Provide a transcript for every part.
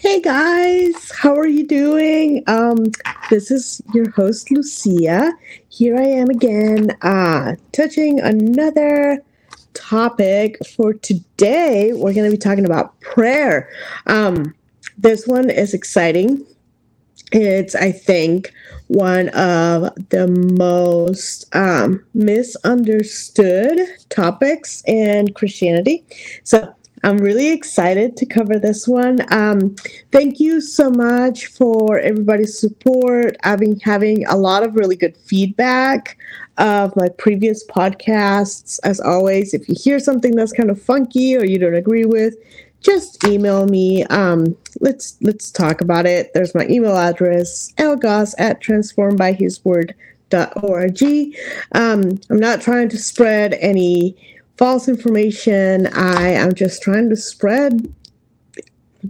Hey guys, how are you doing? Um, this is your host Lucia. Here I am again, uh, touching another topic for today. We're going to be talking about prayer. Um, this one is exciting. It's, I think, one of the most um, misunderstood topics in Christianity. So I'm really excited to cover this one. Um, thank you so much for everybody's support. I've been having a lot of really good feedback of my previous podcasts. As always, if you hear something that's kind of funky or you don't agree with, just email me. Um, let's let's talk about it. There's my email address, lgoss at transformedbyhisword.org. Um, I'm not trying to spread any false information. I am just trying to spread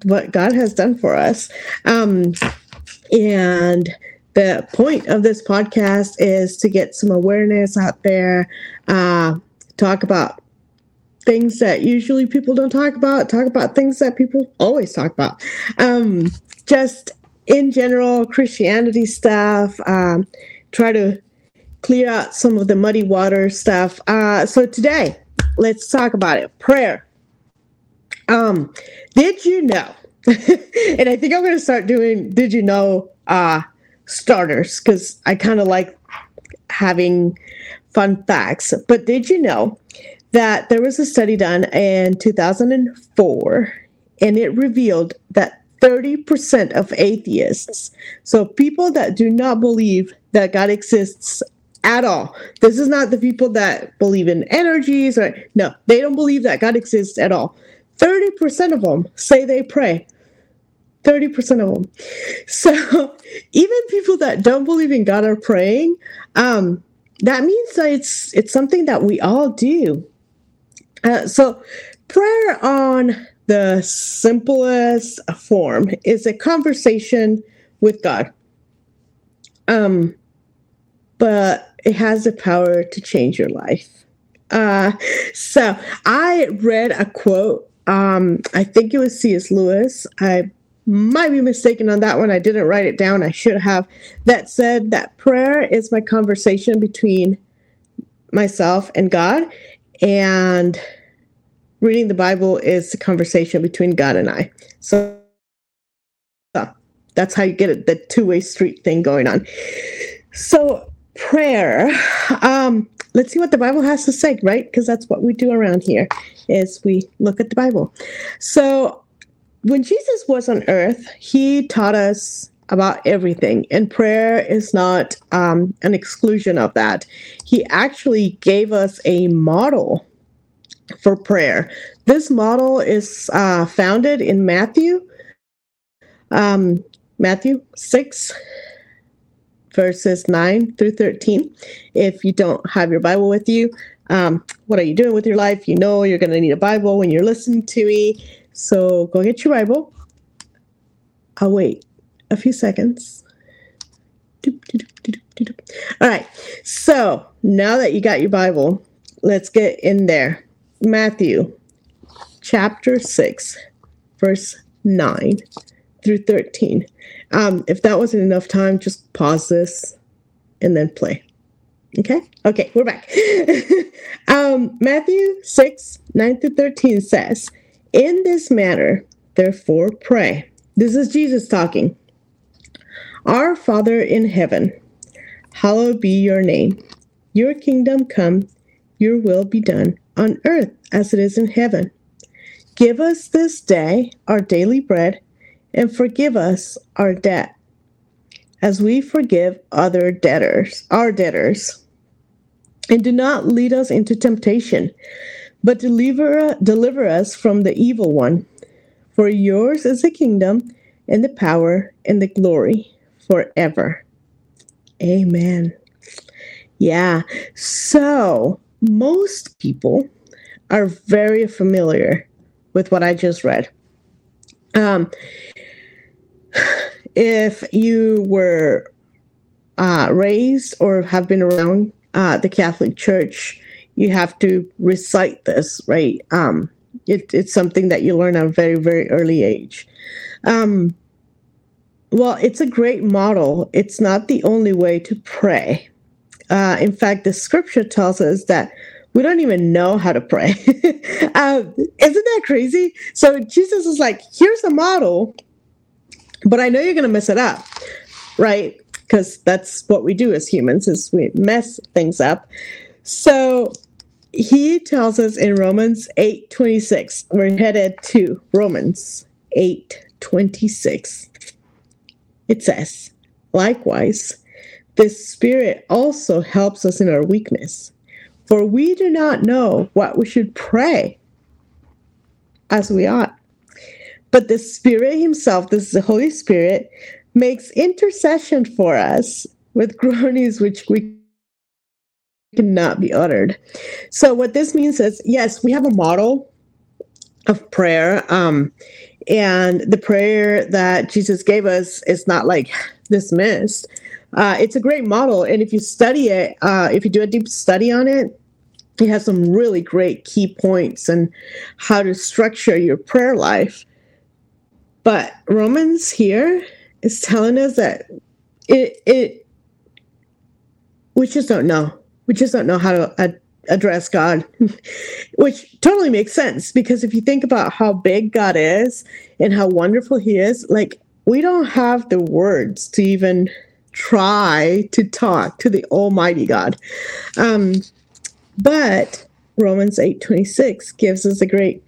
what God has done for us. Um, and the point of this podcast is to get some awareness out there, uh, talk about things that usually people don't talk about, talk about things that people always talk about. Um, just in general, Christianity stuff, um, try to clear out some of the muddy water stuff. Uh, so today, let's talk about it. Prayer. Um, did you know? and I think I'm to start doing did you know uh starters cuz I kind of like having fun facts. But did you know that there was a study done in 2004 and it revealed that 30% of atheists, so people that do not believe that God exists at all. This is not the people that believe in energies or no, they don't believe that God exists at all. 30% of them say they pray. 30% of them. So even people that don't believe in God are praying. Um, that means that it's it's something that we all do. Uh, so prayer on the simplest form is a conversation with God. Um, but it has the power to change your life. Uh, so I read a quote. Um, I think it was C.S. Lewis. I might be mistaken on that one. I didn't write it down. I should have. That said that prayer is my conversation between myself and God, and reading the Bible is the conversation between God and I. So, that's how you get it, the two way street thing going on. So prayer. Um, let's see what the Bible has to say, right? Because that's what we do around here is we look at the Bible. So when Jesus was on earth, he taught us about everything, and prayer is not um, an exclusion of that. He actually gave us a model for prayer. This model is uh, founded in Matthew, um, Matthew 6, verses 9 through 13. If you don't have your Bible with you, um, what are you doing with your life? You know you're going to need a Bible when you're listening to me. So go get your Bible. I'll wait a few seconds. All right. So now that you got your Bible, let's get in there. Matthew chapter 6, verse 9 through 13. Um, if that wasn't enough time, just pause this and then play. Okay? Okay, we're back. um, Matthew 6, 9 through 13 says, In this manner, therefore, pray. This is Jesus talking. Our Father in heaven, hallowed be your name. Your kingdom come, your will be done on earth as it is in heaven. Give us this day our daily bread and forgive us our debt as we forgive other debtors, our debtors. And do not lead us into temptation, but deliver, deliver us from the evil one. For yours is the kingdom and the power and the glory forever. Amen. Yeah. So, most people are very familiar with what I just read. Um, if you were uh, raised or have been around uh, the Catholic Church, you have to recite this, right? Um, It, it's something that you learn at a very, very early age. Um, well, it's a great model. It's not the only way to pray. Uh, in fact, the scripture tells us that we don't even know how to pray. um, isn't that crazy? So Jesus is like, here's a model, but I know you're going to mess it up, right? Because that's what we do as humans is we mess things up. So he tells us in Romans 8 26, we're headed to Romans 8 26. It says, likewise, the Spirit also helps us in our weakness, for we do not know what we should pray as we ought. But the Spirit Himself, this is the Holy Spirit, makes intercession for us with groanings which we cannot be uttered. So, what this means is yes, we have a model of prayer. Um, and the prayer that Jesus gave us is not like dismissed. Uh, it's a great model. And if you study it, uh, if you do a deep study on it, it has some really great key points and how to structure your prayer life. But Romans here is telling us that it, it we just don't know. We just don't know how to uh, address God, which totally makes sense because if you think about how big God is and how wonderful He is, like we don't have the words to even try to talk to the Almighty God. Um, but Romans 8 26 gives us a great,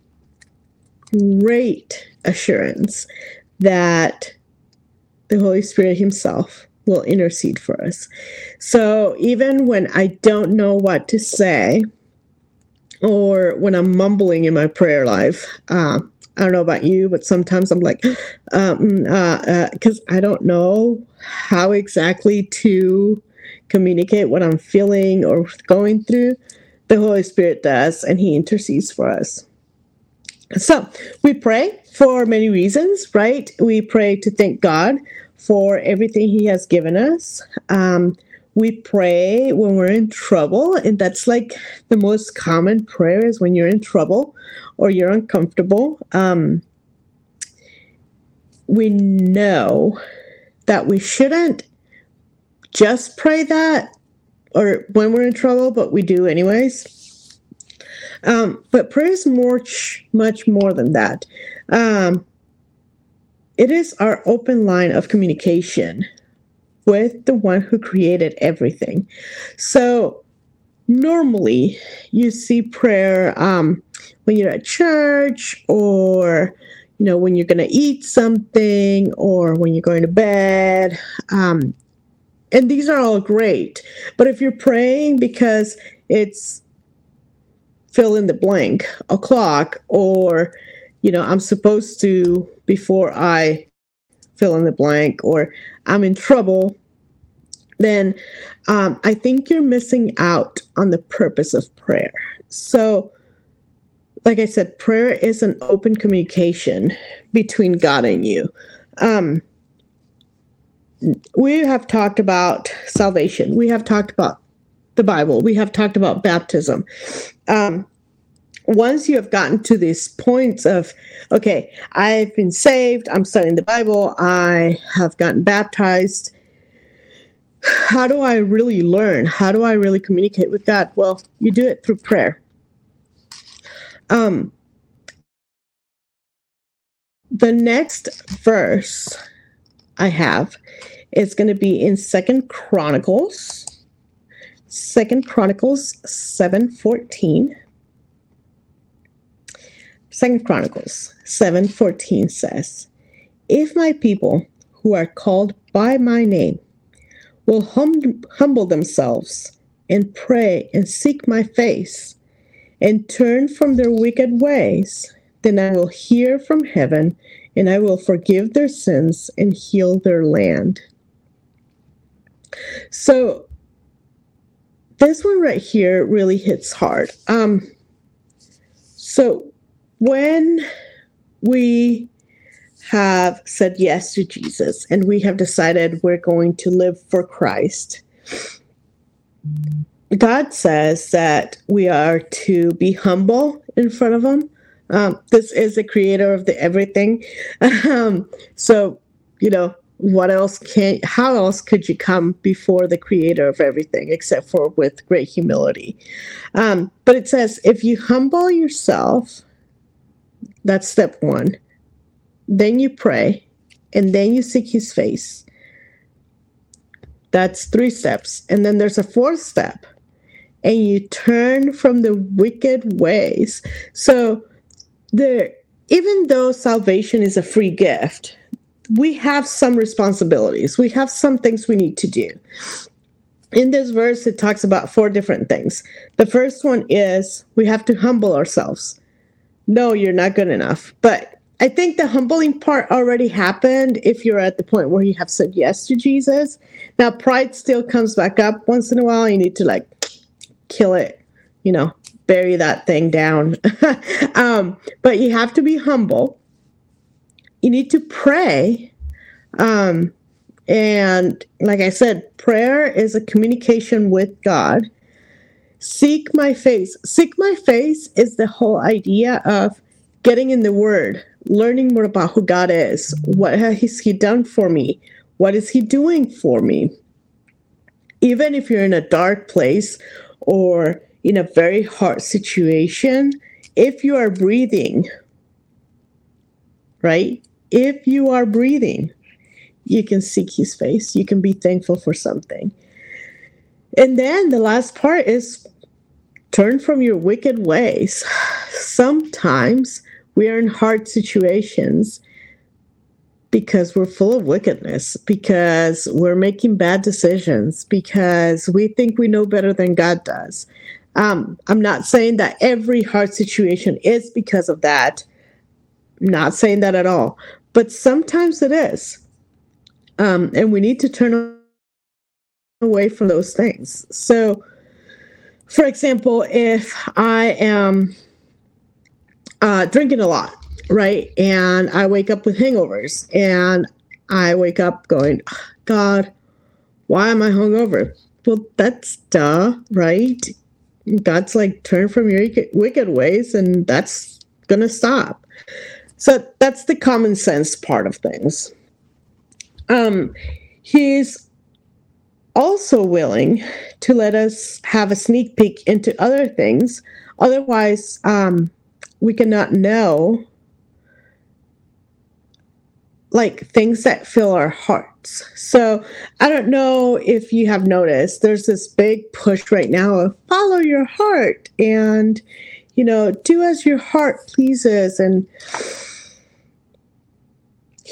great assurance that the Holy Spirit Himself will intercede for us. So even when I don't know what to say, or when I'm mumbling in my prayer life, uh, I don't know about you, but sometimes I'm like, um, uh, because uh, I don't know how exactly to communicate what I'm feeling or going through. The Holy Spirit does, and He intercedes for us. So we pray for many reasons, right? We pray to thank God for everything He has given us. Um, we pray when we're in trouble, and that's like the most common prayer is when you're in trouble or you're uncomfortable. Um, we know that we shouldn't just pray that or when we're in trouble, but we do anyways. Um, but prayer is much, much more than that. Um, it is our open line of communication with the one who created everything. So normally you see prayer um, when you're at church or you know when you're going to eat something or when you're going to bed um, and these are all great but if you're praying because it's fill in the blank o'clock or you know i'm supposed to before I fill in the blank or I'm in trouble, then um, I think you're missing out on the purpose of prayer. So, like I said, prayer is an open communication between God and you. Um, we have talked about salvation. We have talked about the Bible. We have talked about baptism. Um, once you have gotten to these points of, okay, I've been saved, I'm studying the Bible, I have gotten baptized, how do I really learn? How do I really communicate with God? Well, you do it through prayer. Um, the next verse I have is going to be in Second Chronicles, Second Chronicles seven fourteen. Second Chronicles 7:14 says, "If my people who are called by my name will hum- humble themselves and pray and seek my face and turn from their wicked ways, then I will hear from heaven and I will forgive their sins and heal their land." So this one right here really hits hard. Um, so when we have said yes to Jesus and we have decided we're going to live for Christ, God says that we are to be humble in front of Him. Um, this is the creator of the everything. Um, so, you know, what else can how else could you come before the creator of everything except for with great humility um, but it says if you humble yourself that's step one then you pray and then you seek his face that's three steps and then there's a fourth step and you turn from the wicked ways so there even though salvation is a free gift we have some responsibilities. We have some things we need to do. In this verse, it talks about four different things. The first one is we have to humble ourselves. No, you're not good enough. But I think the humbling part already happened if you're at the point where you have said yes to Jesus. Now, pride still comes back up once in a while. You need to like kill it, you know, bury that thing down. um, but you have to be humble you need to pray. Um, and like I said, prayer is a communication with God. Seek my face. Seek my face is the whole idea of getting in the Word, learning more about who God is. What has He done for me? What is He doing for me? Even if you're in a dark place or in a very hard situation, if you are breathing, right? if you are breathing, you can seek his face. You can be thankful for something. And then the last part is turn from your wicked ways. Sometimes we are in hard situations because we're full of wickedness, because we're making bad decisions, because we think we know better than God does. Um, I'm not saying that every hard situation is because of that. not saying that at all but sometimes it is. Um, and we need to turn away from those things. So, for example, if I am uh, drinking a lot, right, and I wake up with hangovers, and I wake up going, God, why am I hungover? Well, that's duh, right? God's like, turn from your wicked ways, and that's going to stop. So that's the common sense part of things. Um, he's also willing to let us have a sneak peek into other things. Otherwise, um, we cannot know like things that fill our hearts. So I don't know if you have noticed, there's this big push right now of follow your heart and, you know, do as your heart pleases. And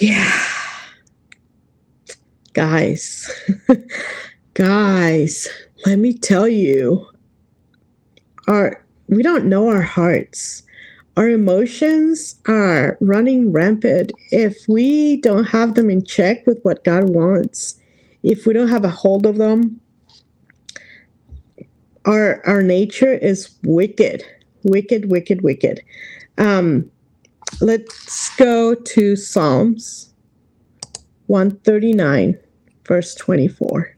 yeah. Guys, guys, let me tell you, our we don't know our hearts. Our emotions are running rampant if we don't have them in check with what God wants. If we don't have a hold of them, our our nature is wicked, wicked, wicked, wicked. Um, let's go to Psalms 139, verse 24.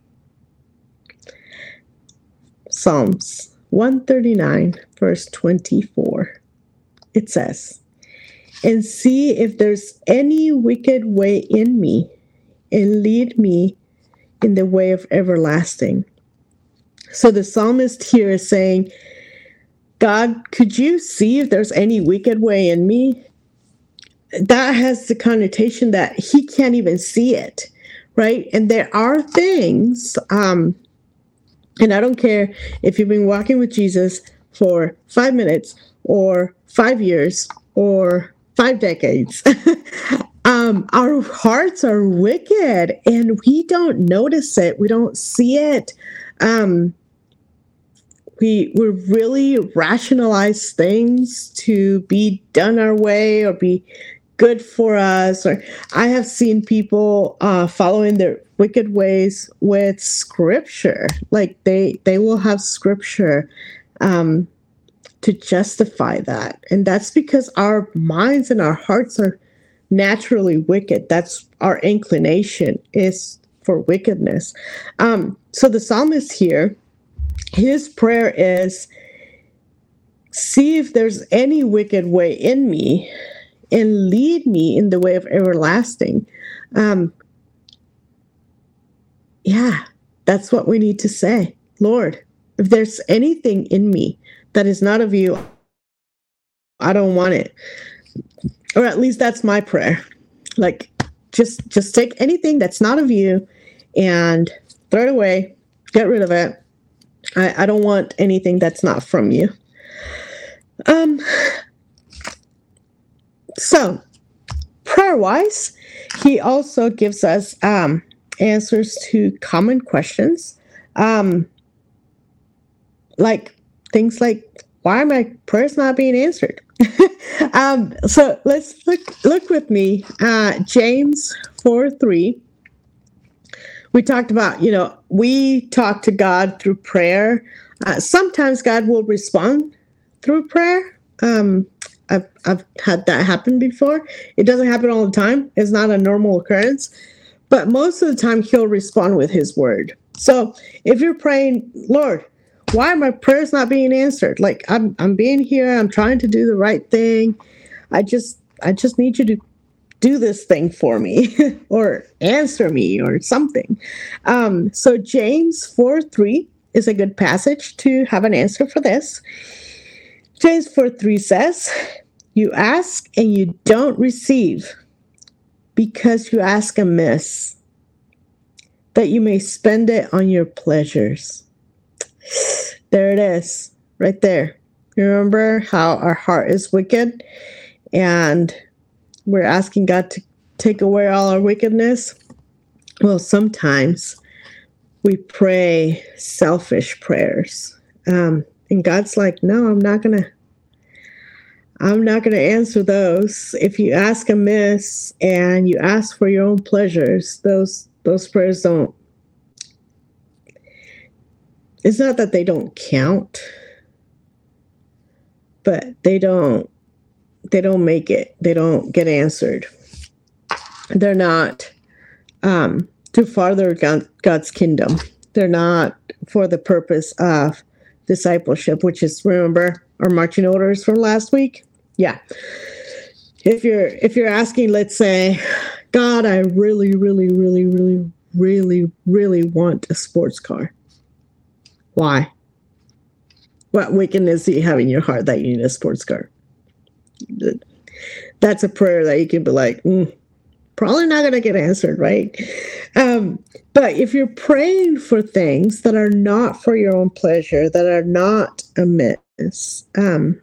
Psalms 139, verse 24. It says, And see if there's any wicked way in me, and lead me in the way of everlasting. So the psalmist here is saying, God, could you see if there's any wicked way in me? that has the connotation that he can't even see it, right? And there are things, um, and I don't care if you've been walking with Jesus for five minutes or five years or five decades. um, our hearts are wicked and we don't notice it, we don't see it. Um, we we really rationalize things to be done our way or be good for us or i have seen people uh, following their wicked ways with scripture like they they will have scripture um, to justify that and that's because our minds and our hearts are naturally wicked that's our inclination is for wickedness um, so the psalmist here his prayer is see if there's any wicked way in me and lead me in the way of everlasting. Um, yeah, that's what we need to say. Lord, if there's anything in me that is not of you, I don't want it. Or at least that's my prayer. Like just just take anything that's not of you and throw it away, get rid of it. I, I don't want anything that's not from you. Um so prayer wise, he also gives us um answers to common questions. Um like things like why are my prayers not being answered? um, so let's look look with me. Uh, James 4 3. We talked about, you know, we talk to God through prayer. Uh, sometimes God will respond through prayer. Um, I've, I've had that happen before. It doesn't happen all the time, it's not a normal occurrence. But most of the time, He'll respond with His word. So if you're praying, Lord, why are my prayers not being answered? Like I'm I'm being here, I'm trying to do the right thing. I just I just need you to do this thing for me or answer me or something. Um, so James 4 3 is a good passage to have an answer for this. James 4 3 says, You ask and you don't receive because you ask amiss, that you may spend it on your pleasures. There it is, right there. Remember how our heart is wicked and we're asking God to take away all our wickedness? Well, sometimes we pray selfish prayers. Um, and God's like, no, I'm not going to. I'm not going to answer those. If you ask amiss and you ask for your own pleasures, those those prayers don't it's not that they don't count but they don't they don't make it. They don't get answered. They're not um to further god's kingdom. They're not for the purpose of discipleship which is remember our marching orders from last week? Yeah. If you're if you're asking let's say god i really really really really really really want a sports car why? What wickedness do you have in your heart that you need a sports car? That's a prayer that you can be like, mm, probably not going to get answered, right? Um, but if you're praying for things that are not for your own pleasure, that are not amiss, um,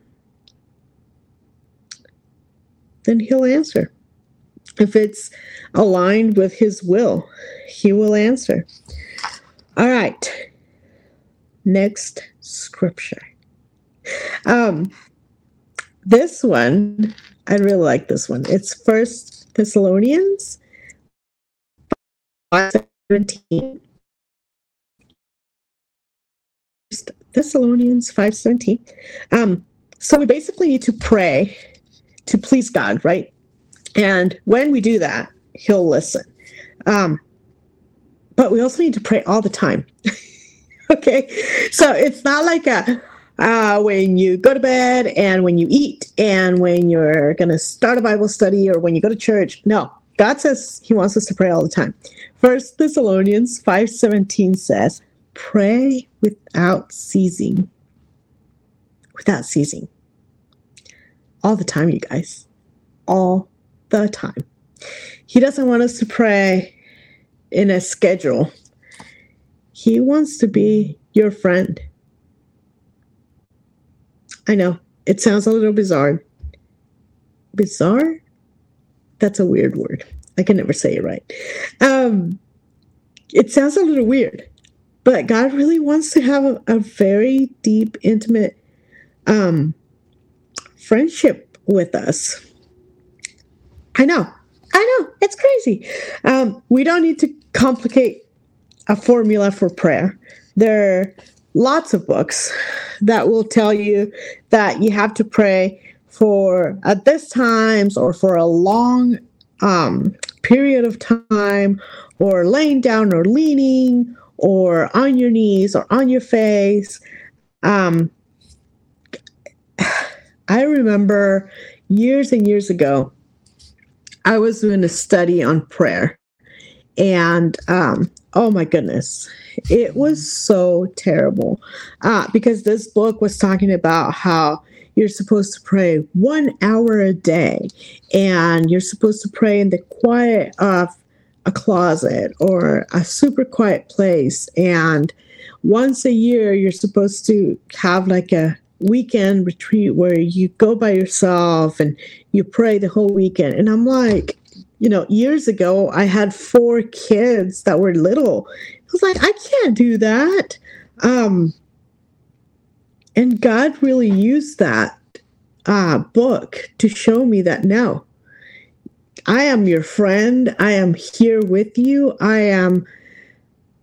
then he'll answer. If it's aligned with his will, he will answer. All right next scripture. Um, this one, I really like this one. It's First Thessalonians 5:17. Thessalonians 5:17. Um, so we basically need to pray to please God, right? And when we do that, He'll listen. Um, but we also need to pray all the time. okay. So it's not like a uh, when you go to bed and when you eat and when you're going to start a bible study or when you go to church. No. God says he wants us to pray all the time. First thessalonians 5.17 says pray without ceasing. Without ceasing. All the time you guys. All the time. He doesn't want us to pray in a schedule he wants to be your friend. I know, it sounds a little bizarre. Bizarre? That's a weird word. I can never say it right. Um, it sounds a little weird, but God really wants to have a, a very deep, intimate um, friendship with us. I know, I know, it's crazy. Um, we don't need to complicate a formula for prayer. There are lots of books that will tell you that you have to pray for at this times or for a long um, period of time or laying down or leaning or on your knees or on your face. Um, I remember years and years ago, I was doing a study on prayer. And um, oh my goodness, it was so terrible uh, because this book was talking about how you're supposed to pray one hour a day and you're supposed to pray in the quiet of a closet or a super quiet place. And once a year, you're supposed to have like a weekend retreat where you go by yourself and you pray the whole weekend. And I'm like, you know, years ago, I had four kids that were little. I was like, I can't do that. Um, and God really used that uh, book to show me that no, I am your friend. I am here with you. I am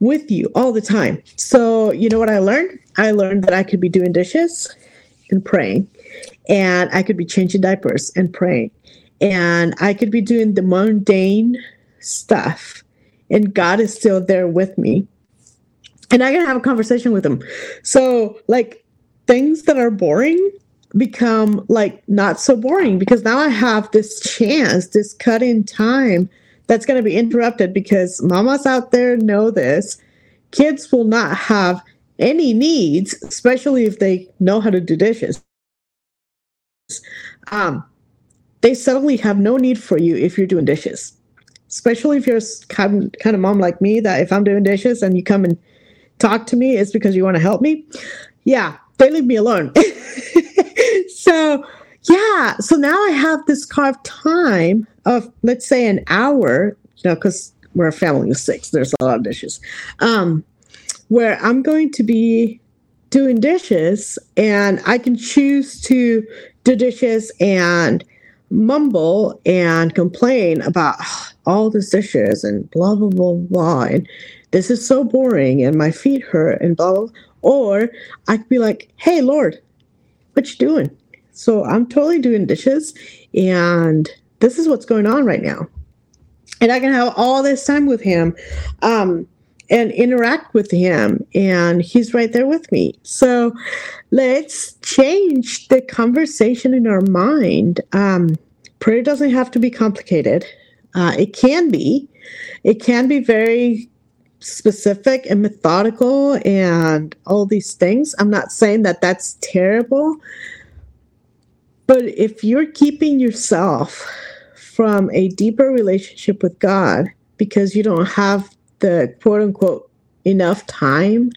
with you all the time. So, you know what I learned? I learned that I could be doing dishes and praying, and I could be changing diapers and praying, and I could be doing the mundane stuff, and God is still there with me. And I can have a conversation with him. So, like, things that are boring, become like not so boring because now I have this chance, this cut in time that's going to be interrupted because mamas out there know this. Kids will not have any needs, especially if they know how to do dishes. Um, they suddenly have no need for you if you're doing dishes, especially if you're kind kind of mom like me that if I'm doing dishes and you come and talk to me, it's because you want to help me. Yeah, they leave me alone. so yeah, so now I have this carved time of let's say an hour, you know, because we're a family of six. There's a lot of dishes. Um, where I'm going to be doing dishes and I can choose to do dishes and mumble and complain about all the dishes and blah blah blah blah and this is so boring and my feet hurt and blah blah blah or I could be like, hey, Lord, what you doing? So I'm totally doing dishes and this is what's going on right now. And I can have all this time with him um, and interact with him. And he's right there with me. So let's change the conversation in our mind. Um, prayer doesn't have to be complicated, uh, it can be. It can be very specific and methodical and all these things. I'm not saying that that's terrible, but if you're keeping yourself from a deeper relationship with God because you don't have the quote unquote enough time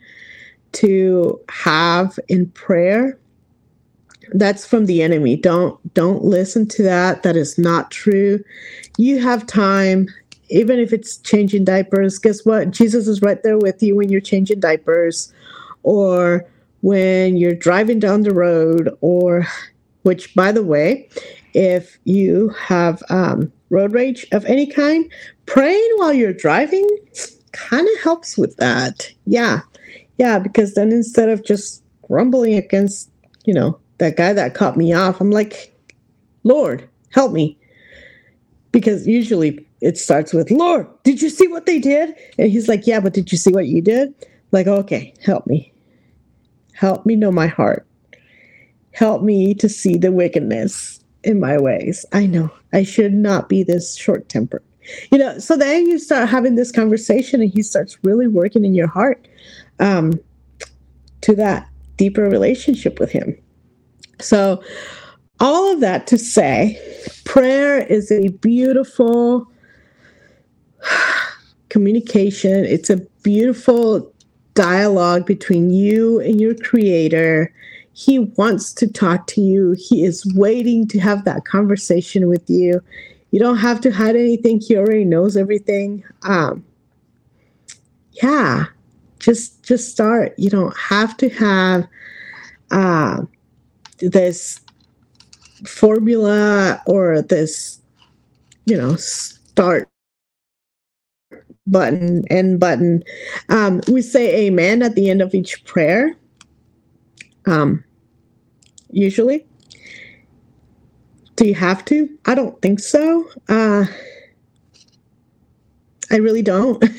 to have in prayer, that's from the enemy. Don't don't listen to that. That is not true. You have time even if it's changing diapers, guess what? Jesus is right there with you when you're changing diapers or when you're driving down the road, or which, by the way, if you have um, road rage of any kind, praying while you're driving kind of helps with that. Yeah. Yeah. Because then instead of just grumbling against, you know, that guy that cut me off, I'm like, Lord, help me. Because usually it starts with, Lord, did you see what they did? And he's like, Yeah, but did you see what you did? Like, okay, help me. Help me know my heart. Help me to see the wickedness in my ways. I know I should not be this short tempered. You know, so then you start having this conversation and he starts really working in your heart um, to that deeper relationship with him. So, all of that to say, prayer is a beautiful communication. It's a beautiful dialogue between you and your creator. He wants to talk to you. He is waiting to have that conversation with you. You don't have to hide anything. He already knows everything. Um, yeah, just just start. You don't have to have uh, this formula or this, you know, start button, end button. Um, we say amen at the end of each prayer, um, usually. Do you have to? I don't think so. Uh, I really don't.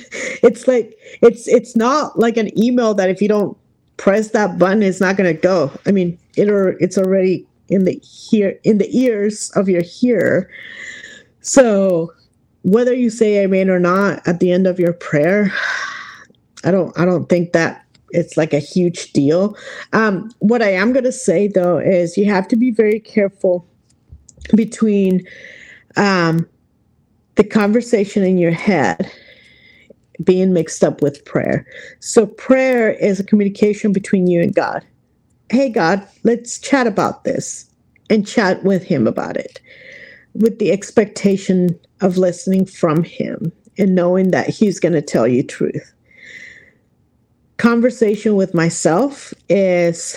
it's like it's it's not like an email that if you don't press that button, it's not to go. I mean, it or it's already in the here in the ears of your hearer. So whether you say amen or not at the end of your prayer, I don't I don't think that it's like a huge deal. Um, what I am to say though is you have to be very careful between um, the conversation in your head being mixed up with prayer. So, prayer is a communication between you and God. Hey, God, let's chat about this and chat with Him about it with the expectation of listening from Him and knowing that He's going to tell you truth conversation with myself is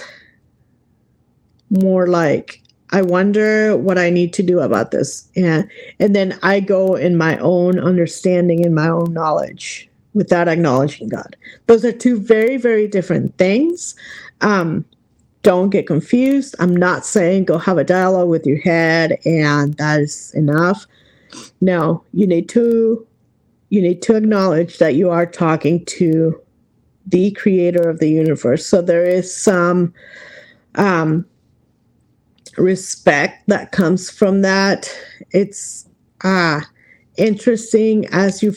more like I wonder what I need to do about this. And and then I go in my own understanding and my own knowledge without acknowledging God. Those are two very, very different things. Um, don't get confused. I'm not saying go have a dialogue with your head and that is enough. No, you need to you need to acknowledge that you are talking to the creator of the universe. So there is some um, respect that comes from that. It's ah interesting as you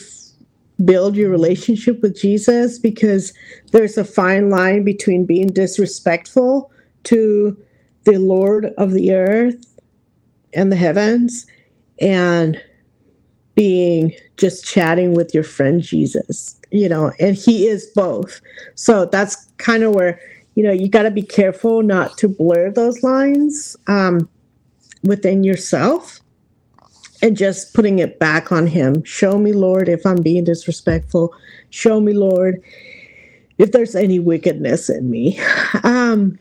build your relationship with Jesus because there's a fine line between being disrespectful to the Lord of the earth and the heavens and being just chatting with your friend Jesus you know, and he is both. So that's kind of where, you know, you got to be careful not to blur those lines um, within yourself and just putting it back on him. Show me, Lord, if I'm being disrespectful. Show me, Lord, if there's any wickedness in me. Um,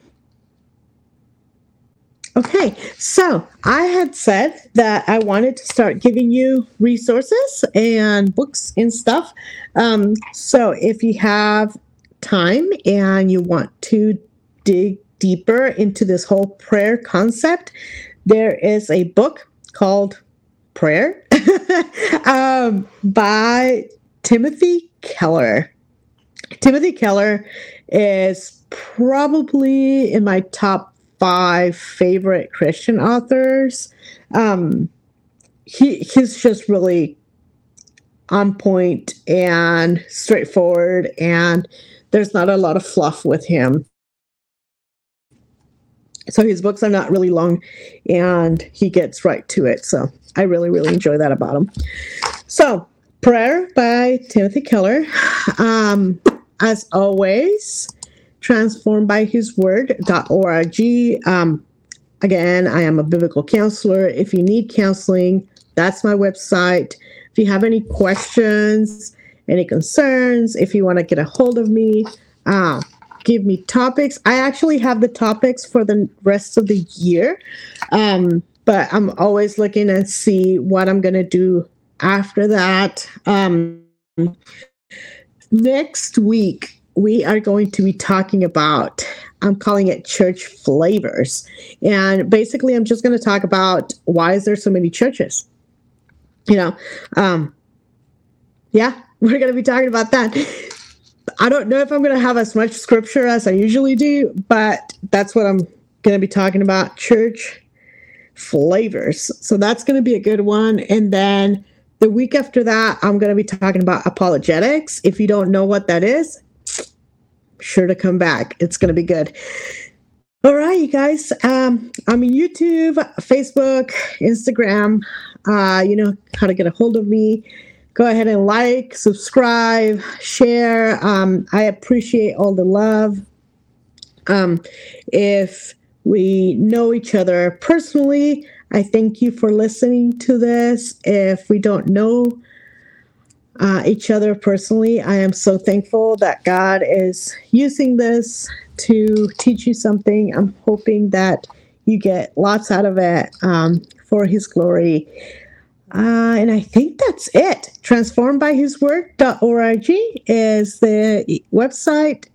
Okay, so I had said that I wanted to start giving you resources and books and stuff. Um, so if you have time and you want to dig deeper into this whole prayer concept, there is a book called Prayer um, by Timothy Keller. Timothy Keller is probably in my top five favorite Christian authors. Um, he he's just really on point and straightforward, and there's not a lot of fluff with him. So his books are not really long, and he gets right to it. So I really really enjoy that about him. So prayer by Timothy Keller. Um, as always, transformedbyhisword.org. Um, again, I am a biblical counselor. If you need counseling, that's my website. If you have any questions, any concerns, if you want to get a hold of me, uh, give me topics. I actually have the topics for the rest of the year, um, but I'm always looking and see what I'm going to do after that. Um, next week, we are going to be talking about i'm calling it church flavors and basically i'm just going to talk about why is there so many churches you know um yeah we're going to be talking about that i don't know if i'm going to have as much scripture as i usually do but that's what i'm going to be talking about church flavors so that's going to be a good one and then the week after that i'm going to be talking about apologetics if you don't know what that is sure to come back. It's going to be good. All right, you guys. Um, I'm YouTube, Facebook, Instagram. Uh, you know how to get a hold of me. Go ahead and like, subscribe, share. Um, I appreciate all the love. Um, if we know each other personally, I thank you for listening to this. If we don't know uh, each other personally. I am so thankful that God is using this to teach you something. I'm hoping that you get lots out of it um, for His glory. Uh, and I think that's it. Transformedbyhisword.org is the website.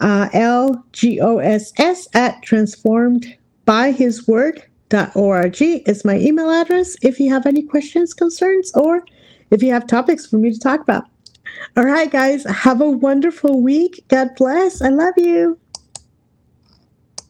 Uh, LGOSS at transformedbyhisword.org is my email address if you have any questions, concerns, or if you have topics for me to talk about. All right, guys, have a wonderful week. God bless. I love you.